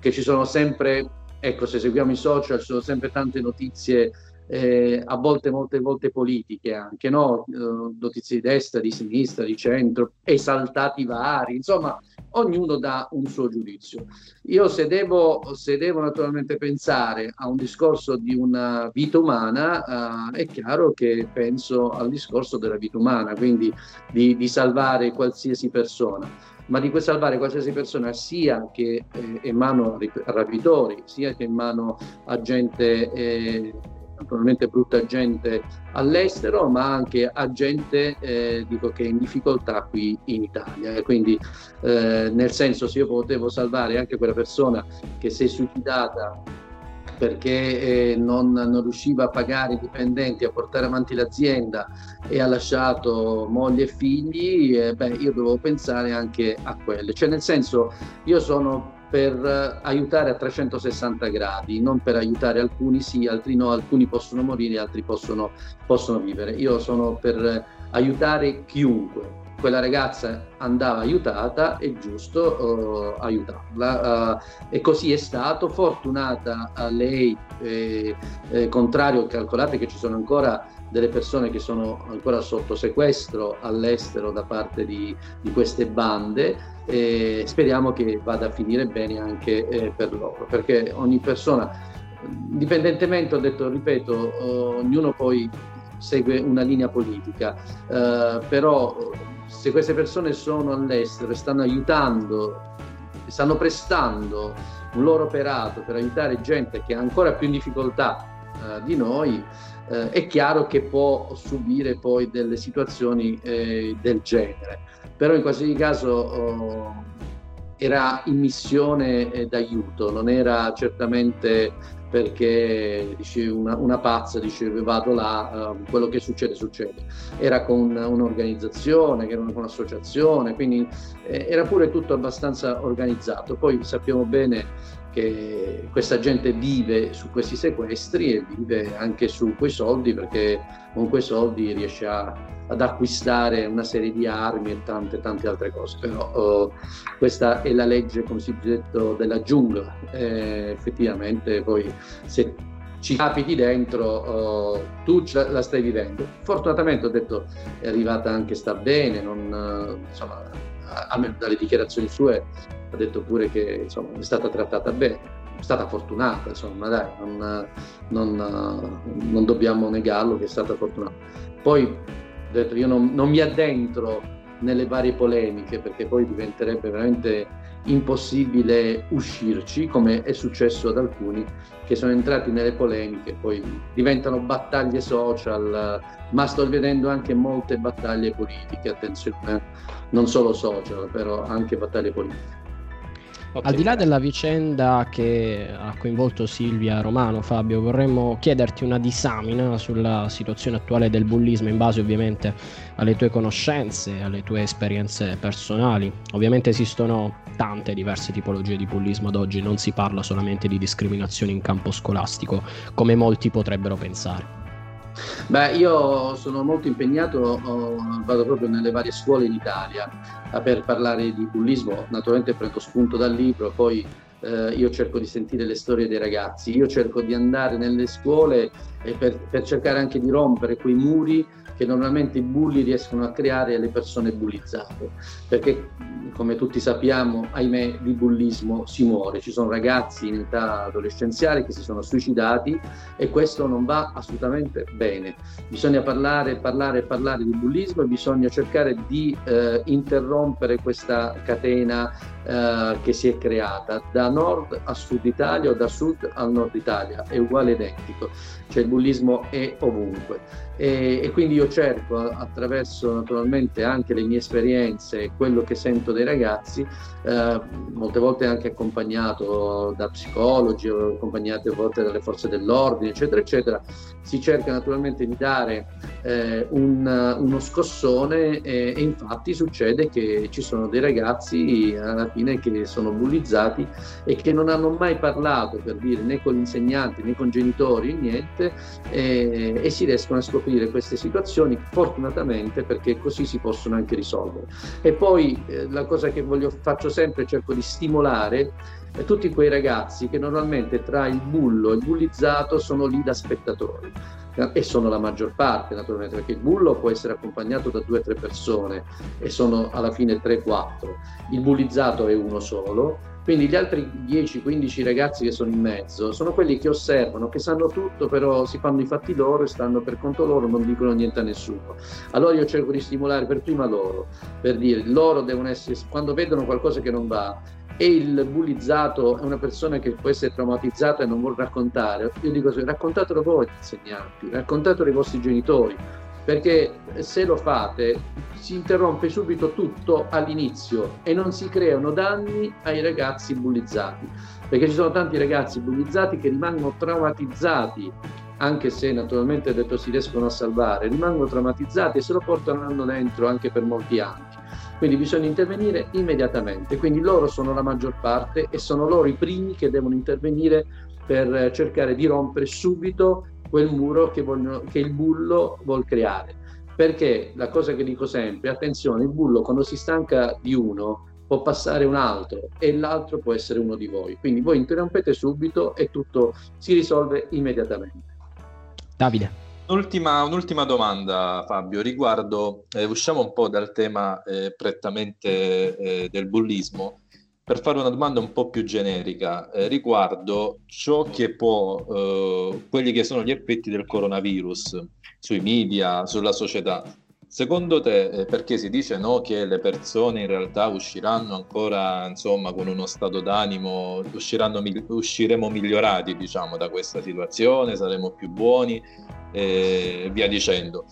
S7: che ci sono sempre, ecco se seguiamo i social, ci sono sempre tante notizie eh, a volte molte volte politiche anche, no? Eh, notizie di destra, di sinistra, di centro, esaltati vari, insomma ognuno dà un suo giudizio. Io se devo, se devo naturalmente pensare a un discorso di una vita umana, eh, è chiaro che penso al discorso della vita umana, quindi di, di salvare qualsiasi persona ma di salvare qualsiasi persona sia che eh, è in mano a rapitori, sia che è in mano a gente eh, naturalmente brutta gente all'estero, ma anche a gente eh, dico, che è in difficoltà qui in Italia. E quindi eh, nel senso se io potevo salvare anche quella persona che si è suicidata perché eh, non, non, riusciva a pagare i dipendenti, a portare avanti l'azienda e ha lasciato moglie e figli, eh, beh, io dovevo pensare anche a quelle. Cioè, nel senso, io sono per aiutare a 360 gradi, non per aiutare alcuni sì, altri no, alcuni possono morire, altri possono, possono vivere. Io sono per aiutare chiunque, quella ragazza andava aiutata, è giusto uh, aiutarla. Uh, e così è stato, fortunata a lei, eh, eh, contrario, calcolate che ci sono ancora delle persone che sono ancora sotto sequestro all'estero da parte di, di queste bande e speriamo che vada a finire bene anche eh, per loro, perché ogni persona, indipendentemente, ho detto, ripeto, ognuno poi segue una linea politica, eh, però se queste persone sono all'estero e stanno aiutando, stanno prestando un loro operato per aiutare gente che è ancora più in difficoltà eh, di noi, eh, è chiaro che può subire poi delle situazioni eh, del genere. Però in qualsiasi caso oh, era in missione eh, d'aiuto, non era certamente perché dice, una, una, pazza diceva vado là, uh, quello che succede succede. Era con un'organizzazione, era un'associazione, quindi eh, era pure tutto abbastanza organizzato. Poi sappiamo bene che questa gente vive su questi sequestri e vive anche su quei soldi perché con quei soldi riesce a, ad acquistare una serie di armi e tante tante altre cose. Però oh, questa è la legge come si dice detto della giungla. Eh, effettivamente poi se ci capiti dentro oh, tu la, la, stai vivendo. Fortunatamente ho detto è arrivata anche sta bene non, insomma a dalle dichiarazioni sue ha detto pure che insomma, è stata trattata bene, è stata fortunata, insomma, dai, non, non, non dobbiamo negarlo che è stata fortunata. Poi ho detto io non, non mi addentro nelle varie polemiche perché poi diventerebbe veramente impossibile uscirci, come è successo ad alcuni che sono entrati nelle polemiche, poi diventano battaglie social, ma sto vedendo anche molte battaglie politiche, attenzione, non solo social, però anche battaglie politiche.
S2: Okay. Al di là della vicenda che ha coinvolto Silvia Romano, Fabio, vorremmo chiederti una disamina sulla situazione attuale del bullismo in base ovviamente alle tue conoscenze, alle tue esperienze personali. Ovviamente esistono tante diverse tipologie di bullismo ad oggi, non si parla solamente di discriminazione in campo scolastico, come molti potrebbero pensare.
S7: Beh, io sono molto impegnato, vado proprio nelle varie scuole in Italia per parlare di bullismo, naturalmente prendo spunto dal libro, poi eh, io cerco di sentire le storie dei ragazzi, io cerco di andare nelle scuole per, per cercare anche di rompere quei muri che normalmente i bulli riescono a creare alle persone bullizzate, perché come tutti sappiamo, ahimè, di bullismo si muore, ci sono ragazzi in età adolescenziale che si sono suicidati e questo non va assolutamente bene. Bisogna parlare, parlare, parlare di bullismo e bisogna cercare di eh, interrompere questa catena eh, che si è creata da nord a sud Italia o da sud al nord Italia, è uguale identico, cioè bullismo è ovunque. E, e, quindi io cerco attraverso naturalmente anche le mie esperienze, quello che sento dai ragazzi, eh, molte volte anche accompagnato da psicologi, accompagnati a volte dalle forze dell'ordine, eccetera, eccetera, si cerca naturalmente di dare eh, un, uno scossone e, e, infatti succede che ci sono dei ragazzi alla fine che sono bullizzati e che non hanno mai parlato per dire né con gli insegnanti né con genitori niente e, e si riescono a scoprire queste situazioni fortunatamente perché così si possono anche risolvere. E poi eh, la cosa che voglio, faccio sempre, cerco di stimolare eh, tutti quei ragazzi che normalmente tra il bullo e il bullizzato sono lì da spettatori e sono la maggior parte naturalmente perché il bullo può essere accompagnato da due o tre persone e sono alla fine 3-4 il bullizzato è uno solo quindi gli altri 10-15 ragazzi che sono in mezzo sono quelli che osservano, che sanno tutto, però si fanno i fatti loro e stanno per conto loro, non dicono niente a nessuno. Allora io cerco di stimolare per prima loro, per dire loro devono essere, quando vedono qualcosa che non va, e il bullizzato è una persona che può essere traumatizzata e non vuole raccontare, io dico raccontatelo voi insegnanti, raccontatelo ai vostri genitori, perché se lo fate si interrompe subito tutto all'inizio e non si creano danni ai ragazzi bullizzati, perché ci sono tanti ragazzi bullizzati che rimangono traumatizzati, anche se naturalmente detto si riescono a salvare, rimangono traumatizzati e se lo portano dentro anche per molti anni. Quindi bisogna intervenire immediatamente. Quindi loro sono la maggior parte e sono loro i primi che devono intervenire per cercare di rompere subito quel muro che, vogliono, che il bullo vuol creare. Perché la cosa che dico sempre, attenzione, il bullo quando si stanca di uno può passare un altro e l'altro può essere uno di voi. Quindi voi interrompete subito e tutto si risolve immediatamente.
S2: Davide.
S5: Un'ultima, un'ultima domanda Fabio, riguardo, eh, usciamo un po' dal tema eh, prettamente eh, del bullismo per fare una domanda un po' più generica eh, riguardo ciò che può, eh, quelli che sono gli effetti del coronavirus sui media, sulla società. Secondo te, eh, perché si dice no, che le persone in realtà usciranno ancora insomma, con uno stato d'animo, usciremo migliorati diciamo, da questa situazione, saremo più buoni e via dicendo.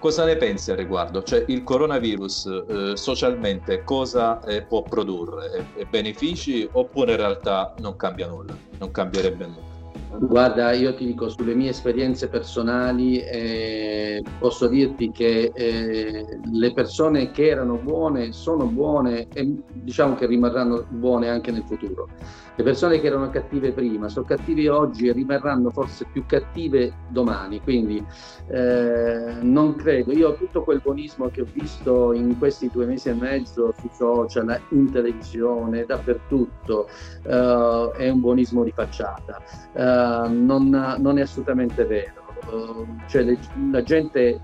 S5: Cosa ne pensi al riguardo? Cioè il coronavirus eh, socialmente cosa eh, può produrre? E, benefici oppure in realtà non cambia nulla? Non cambierebbe nulla?
S7: Guarda, io ti dico sulle mie esperienze personali, eh, posso dirti che eh, le persone che erano buone sono buone e diciamo che rimarranno buone anche nel futuro. Le persone che erano cattive prima sono cattive oggi e rimarranno forse più cattive domani, quindi eh, non credo. Io tutto quel buonismo che ho visto in questi due mesi e mezzo sui social, in televisione, dappertutto, eh, è un buonismo di facciata. Eh, non, non, è assolutamente vero. Eh, cioè, le, la gente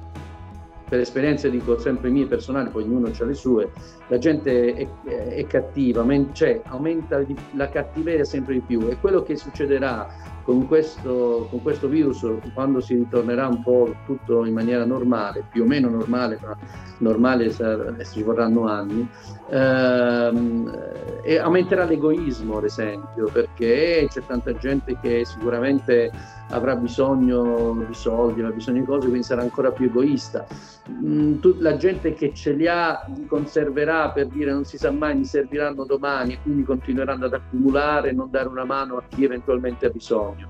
S7: per esperienze dico sempre mie personali, poi ognuno ha le sue, la gente è, è cattiva, cioè aumenta la cattiveria sempre di più. E quello che succederà con questo, con questo virus quando si ritornerà un po' tutto in maniera normale, più o meno normale, ma normale ci vorranno anni, ehm, aumenterà l'egoismo ad esempio, perché c'è tanta gente che sicuramente avrà bisogno di soldi, avrà bisogno di cose, quindi sarà ancora più egoista. Mm, la gente che ce li ha li conserverà per dire non si sa mai, mi serviranno domani e quindi continueranno ad accumulare e non dare una mano a chi eventualmente ha bisogno.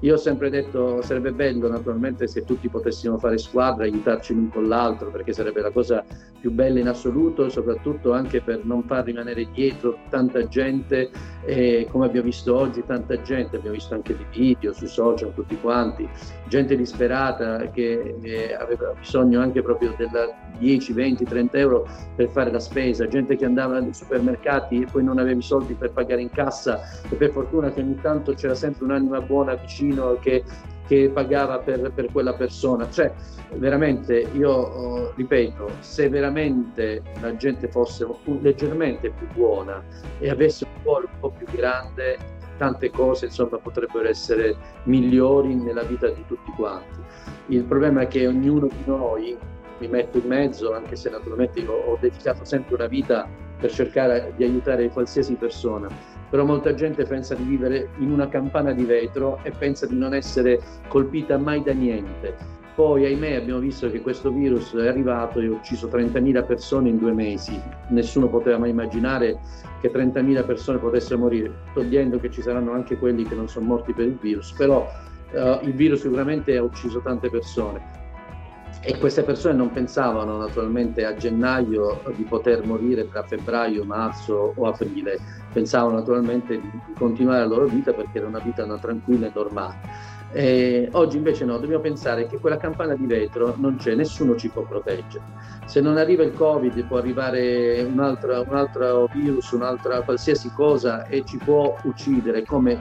S7: Io ho sempre detto sarebbe bello naturalmente se tutti potessimo fare squadra, aiutarci l'un con l'altro, perché sarebbe la cosa più bella in assoluto soprattutto anche per non far rimanere dietro tanta gente, e come abbiamo visto oggi, tanta gente, abbiamo visto anche dei video sui social, tutti quanti, gente disperata che eh, aveva bisogno anche proprio della 10, 20, 30 euro per fare la spesa, gente che andava nei supermercati e poi non aveva i soldi per pagare in cassa e per fortuna che ogni tanto c'era sempre un'anima buona vicino che, che pagava per, per, quella persona. Cioè, veramente, io oh, ripeto, se veramente la gente fosse leggermente più buona e avesse un cuore un po' più grande, tante cose insomma potrebbero essere migliori nella vita di tutti quanti. Il problema è che ognuno di noi, mi metto in mezzo, anche se naturalmente io ho dedicato sempre una vita per cercare di aiutare qualsiasi persona, però molta gente pensa di vivere in una campana di vetro e pensa di non essere colpita mai da niente. Poi, ahimè, abbiamo visto che questo virus è arrivato e ha ucciso 30.000 persone in due mesi. Nessuno poteva mai immaginare che 30.000 persone potessero morire, togliendo che ci saranno anche quelli che non sono morti per il virus, però uh, il virus sicuramente ha ucciso tante persone e queste persone non pensavano naturalmente a gennaio di poter morire tra febbraio, marzo o aprile, pensavano naturalmente di, continuare la loro vita perché era una vita una tranquilla e normale. E oggi invece no, dobbiamo pensare che quella campana di vetro non c'è, nessuno ci può proteggere. Se non arriva il Covid può arrivare un altro, un altro virus, un'altra qualsiasi cosa e ci può uccidere, come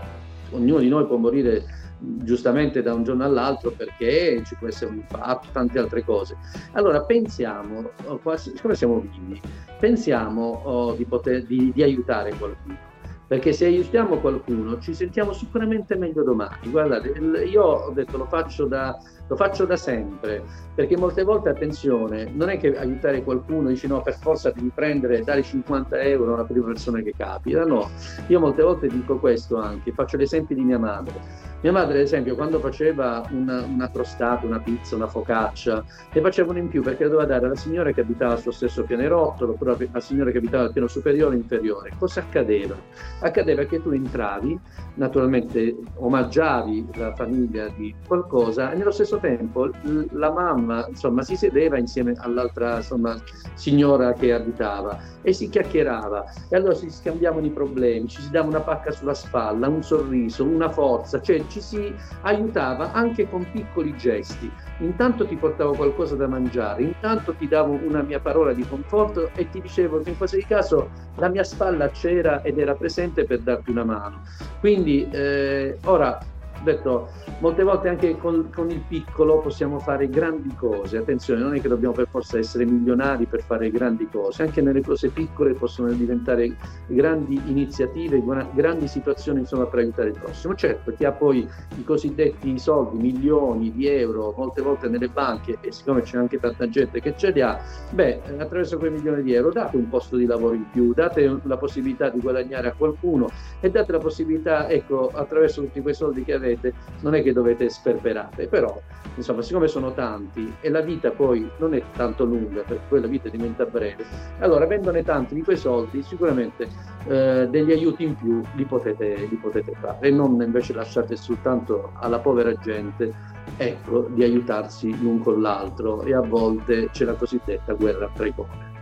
S7: ognuno di noi può morire giustamente da un giorno all'altro perché ci può essere un infarto, tante altre cose. Allora pensiamo, oh, siccome siamo vivi, pensiamo oh, di, poter, di, di aiutare qualcuno perché se aiutiamo qualcuno ci sentiamo sicuramente meglio domani. Guardate, io ho detto lo faccio da, lo faccio da sempre, perché molte volte, attenzione, non è che aiutare qualcuno dici no, per forza devi prendere e dare 50 euro alla prima persona che capita, no. Io molte volte dico questo anche, faccio l'esempio di mia madre Mia madre, ad esempio, quando faceva una, una crostata, una pizza, una focaccia, ne facevano in più perché doveva dare alla signora che abitava sullo stesso pianerottolo, oppure alla signora che abitava al piano superiore o inferiore. Cosa accadeva? Accadeva che tu entravi, naturalmente omaggiavi la famiglia di qualcosa e nello stesso tempo la mamma insomma, si sedeva insieme all'altra insomma, signora che abitava e si chiacchierava e allora si scambiavano i problemi, ci si dava una pacca sulla spalla, un sorriso, una forza, cioè ci si aiutava anche con piccoli gesti. Intanto ti portavo qualcosa da mangiare, intanto ti davo una mia parola di conforto e ti dicevo che in qualsiasi caso la mia spalla c'era ed era presente per darti una mano. Quindi eh, ora detto, molte volte anche con, con, il piccolo possiamo fare grandi cose. Attenzione, non è che dobbiamo per forza essere milionari per fare grandi cose, anche nelle cose piccole possono diventare grandi iniziative, grandi situazioni insomma, per aiutare il prossimo. Certo, chi ha poi i cosiddetti soldi, milioni di euro, molte volte nelle banche, e siccome c'è anche tanta gente che ce li ha, beh, attraverso quei milioni di euro date un posto di lavoro in più, date la possibilità di guadagnare a qualcuno e date la possibilità, ecco, attraverso tutti quei soldi che avete, avete, non è che dovete sperperare, però insomma siccome sono tanti e la vita poi non è tanto lunga perché poi la vita diventa breve, allora avendone tanti di quei soldi sicuramente eh, degli aiuti in più li potete, li potete fare e non invece lasciate soltanto alla povera gente ecco, di aiutarsi l'un con l'altro e a volte c'è la cosiddetta guerra tra i poveri.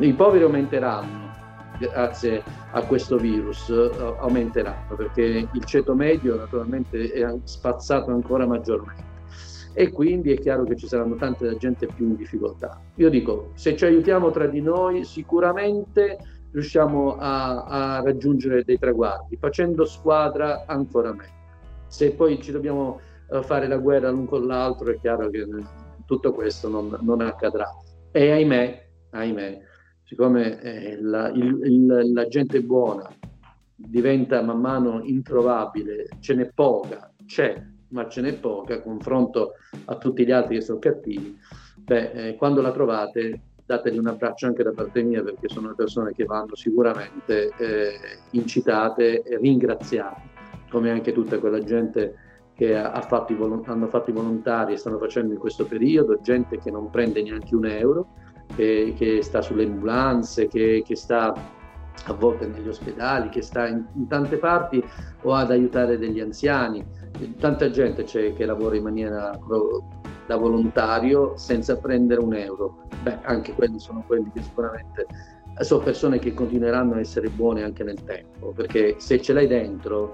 S7: I poveri aumenteranno, grazie a questo virus uh, aumenteranno perché il ceto medio naturalmente è spazzato ancora maggiormente e quindi è chiaro che ci saranno tante gente più in difficoltà. Io dico, se ci aiutiamo tra di noi sicuramente riusciamo a, a raggiungere dei traguardi, facendo squadra ancora meglio. Se poi ci dobbiamo uh, fare la guerra l'un con l'altro è chiaro che tutto questo non, non accadrà. E ahimè, ahimè, siccome eh, la, il, il, la, gente buona diventa man mano introvabile, ce n'è poca, c'è, ma ce n'è poca, confronto a tutti gli altri che sono cattivi, beh, eh, quando la trovate dategli un abbraccio anche da parte mia perché sono persone che vanno sicuramente eh, incitate e ringraziate, come anche tutta quella gente che ha fatto i, hanno fatto i volontari e stanno facendo in questo periodo, gente che non prende neanche un euro, che, che sta sulle ambulanze, che, che, sta a volte negli ospedali, che sta in, in, tante parti o ad aiutare degli anziani. Tanta gente c'è che lavora in maniera da volontario senza prendere un euro. Beh, anche quelli sono quelli che sicuramente sono persone che continueranno a essere buone anche nel tempo, perché se ce l'hai dentro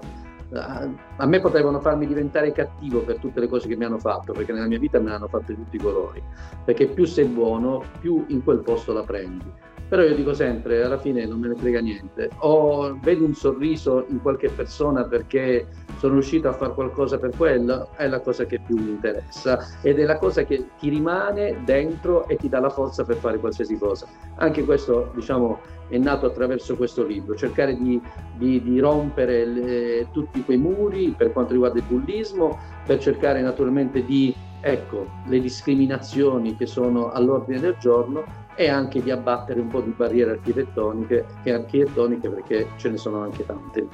S7: a me potevano farmi diventare cattivo per tutte le cose che mi hanno fatto, perché nella mia vita me ne hanno fatte tutti i colori, perché più sei buono, più in quel posto la prendi. Però io dico sempre, alla fine non me ne frega niente, o vedo un sorriso in qualche persona perché sono riuscito a fare qualcosa per quello, è la cosa che più mi interessa. Ed è la cosa che ti rimane dentro e ti dà la forza per fare qualsiasi cosa. Anche questo, diciamo, è nato attraverso questo libro, cercare di, di, di rompere le, tutti quei muri per quanto riguarda il bullismo, per cercare naturalmente di, ecco, le discriminazioni che sono all'ordine del giorno e anche di abbattere un po' di barriere architettoniche, architettoniche perché ce ne sono anche tante.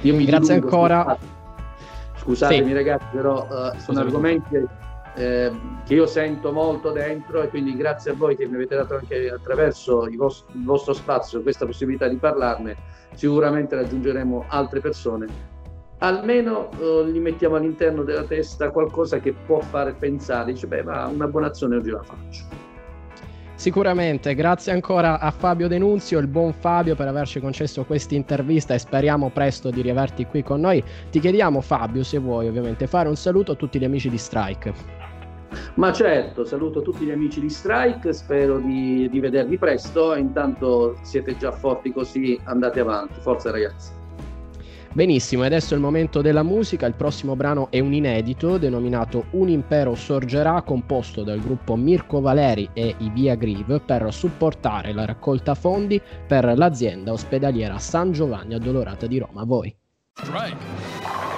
S2: Io mi Grazie ancora.
S7: Scusatemi sì. ragazzi, però uh, sono argomenti eh, che io sento molto dentro e quindi grazie a voi che mi avete dato anche attraverso il vostro, il vostro spazio questa possibilità di parlarne, sicuramente raggiungeremo altre persone. Almeno eh, gli mettiamo all'interno della testa qualcosa che può fare pensare, dice beh ma una buona azione oggi la faccio.
S2: Sicuramente, grazie ancora a Fabio Denunzio, il buon Fabio, per averci concesso questa intervista e speriamo presto di riaverti qui con noi. Ti chiediamo, Fabio, se vuoi ovviamente fare un saluto a tutti gli amici di Strike.
S7: Ma certo, saluto tutti gli amici di Strike, spero di, di vedervi presto. Intanto siete già forti così, andate avanti. Forza ragazzi.
S2: Benissimo, adesso è il momento della musica, il prossimo brano è un inedito denominato Un impero sorgerà, composto dal gruppo Mirko Valeri e i Via Grieve per supportare la raccolta fondi per l'azienda ospedaliera San Giovanni Addolorata di Roma. Voi. Strike.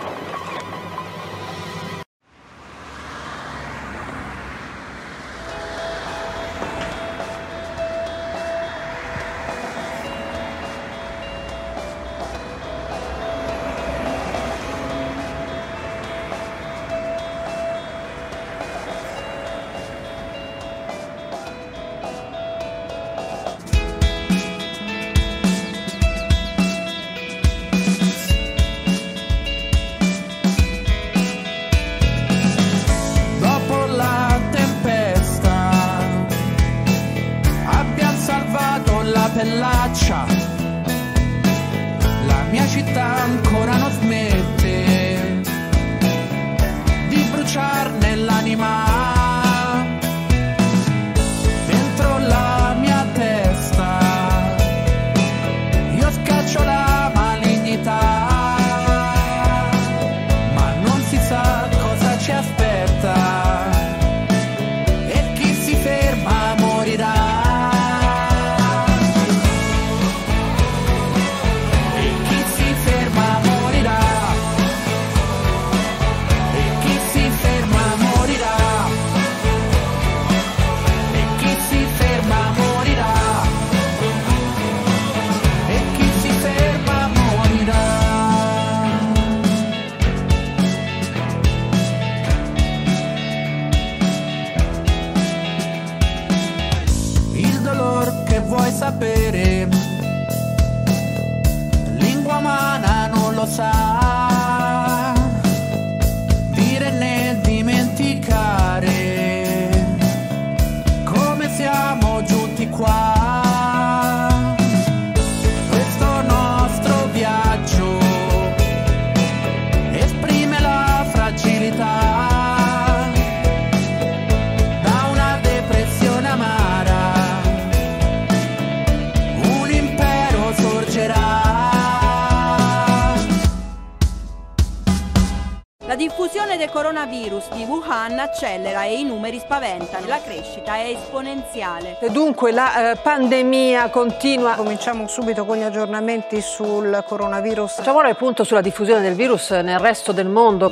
S8: чемпионат accelera e i numeri spaventano. La crescita è esponenziale.
S9: Dunque la eh, pandemia continua. Cominciamo subito con gli aggiornamenti sul coronavirus. Facciamo ora il punto sulla diffusione del virus nel resto del mondo.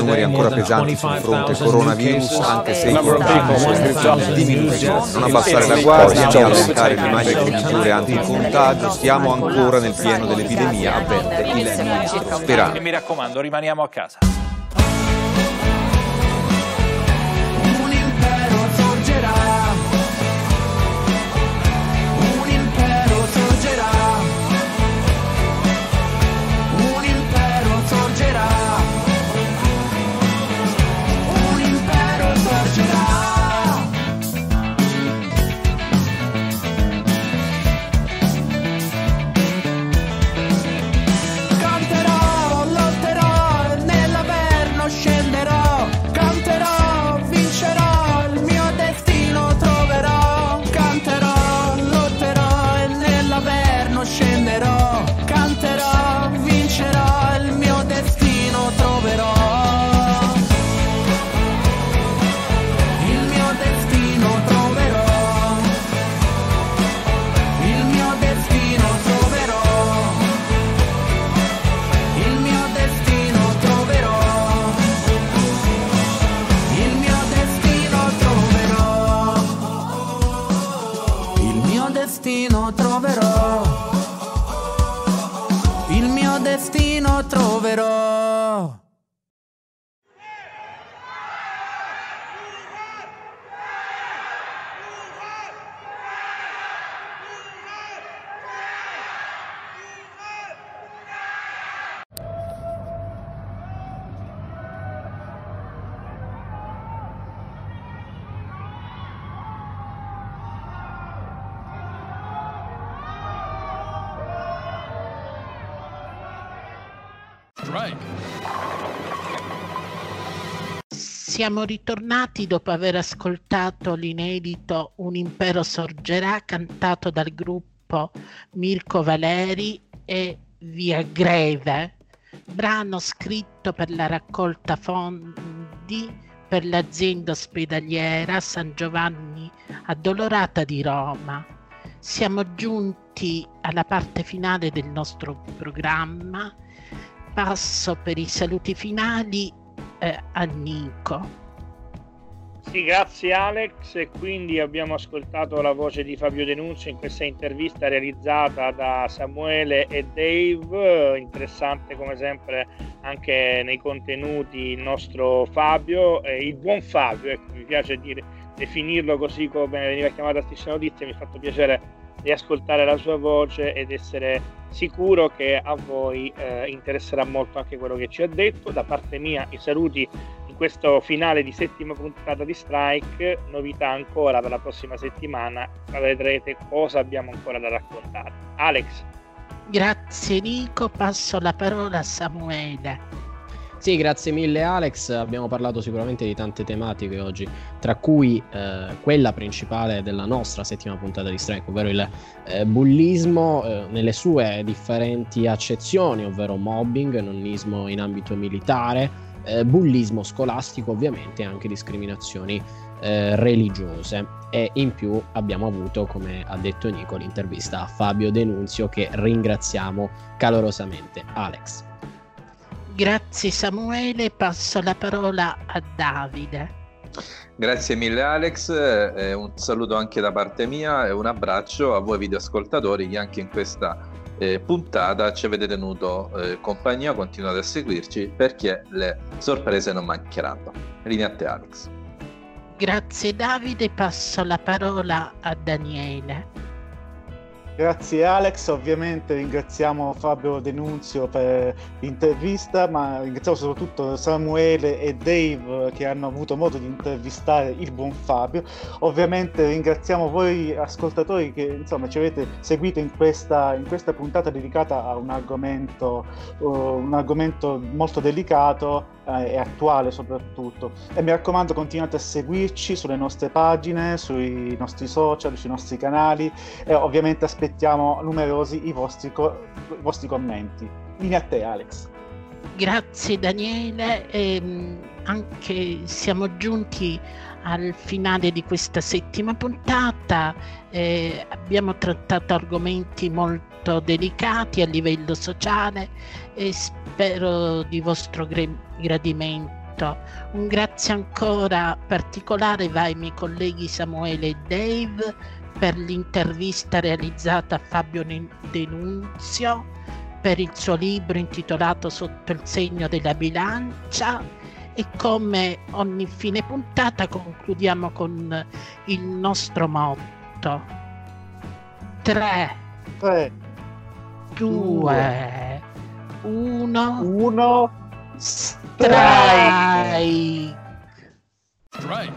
S10: Numeri ancora pesanti sul fronte
S11: 25,000 new
S10: coronavirus, anche se i
S11: Number of
S10: contagi
S11: people
S10: stanno
S11: with
S10: diminuendo.
S11: disease.
S10: Non abbassare la guardia né allentare le misure anticontagio, stiamo ancora nel pieno dell'epidemia, avverte il ministro Sperano.
S12: E mi raccomando, rimaniamo a casa.
S13: Un
S3: Siamo ritornati dopo aver ascoltato l'inedito Un impero sorgerà cantato dal gruppo Mirko Valeri e Via Greve, brano scritto per la raccolta fondi per l'azienda ospedaliera San Giovanni Addolorata di Roma. Siamo giunti alla parte finale del nostro programma. Passo per i saluti finali eh, a Nico.
S1: Sì, grazie Alex. E quindi abbiamo ascoltato la voce di Fabio Denunzio in questa intervista realizzata da Samuele e Dave. Interessante come sempre anche nei contenuti il nostro Fabio, eh, il buon Fabio, ecco, mi piace dire, definirlo così come veniva chiamato a Striscia Notizie, mi ha fatto piacere di ascoltare la sua voce ed essere sicuro che a voi eh, interesserà molto anche quello che ci ha detto. Da parte mia i saluti in questo finale di settima puntata di Strike, novità ancora per la prossima settimana, vedrete cosa abbiamo ancora da raccontare. Alex.
S3: Grazie Nico, passo la parola a Samuele.
S2: Sì, grazie mille Alex, abbiamo parlato sicuramente di tante tematiche oggi, tra cui eh, quella principale della nostra settima puntata di Strike, ovvero il eh, bullismo eh, nelle sue differenti accezioni, ovvero mobbing, nonnismo in ambito militare, eh, bullismo scolastico ovviamente e anche discriminazioni eh, religiose e in più abbiamo avuto, come ha detto Nico, l'intervista a Fabio Denunzio che ringraziamo calorosamente. Alex.
S3: Grazie Samuele, passo la parola a Davide.
S5: Grazie mille Alex, eh, un saluto anche da parte mia e un abbraccio a voi videoascoltatori che anche in questa eh, puntata ci avete tenuto eh, compagnia, continuate a seguirci perché le sorprese non mancheranno. Linea a te Alex.
S3: Grazie Davide, passo la parola a Daniele.
S4: Grazie Alex, ovviamente ringraziamo Fabio Denunzio per l'intervista, ma ringraziamo soprattutto Samuele e Dave che hanno avuto modo di intervistare il buon Fabio. Ovviamente ringraziamo voi ascoltatori che insomma ci avete seguito in questa, in questa puntata dedicata a un argomento, uh, un argomento molto delicato eh, e attuale soprattutto. E mi raccomando continuate a seguirci sulle nostre pagine, sui nostri social, sui nostri canali e ovviamente aspettiamo numerosi i vostri, co- i vostri commenti. Linea a te Alex.
S3: Grazie Daniele, e anche siamo giunti al finale di questa settima puntata. Eh, abbiamo trattato argomenti molto delicati a livello sociale e spero di vostro gradimento. Un grazie ancora particolare va ai miei colleghi Samuele e Dave per l'intervista realizzata a Fabio Denunzio per il suo libro intitolato Sotto il segno della bilancia e come ogni fine puntata concludiamo con il nostro motto. 3
S4: 3
S3: 2 1
S4: 1
S3: strike. Strike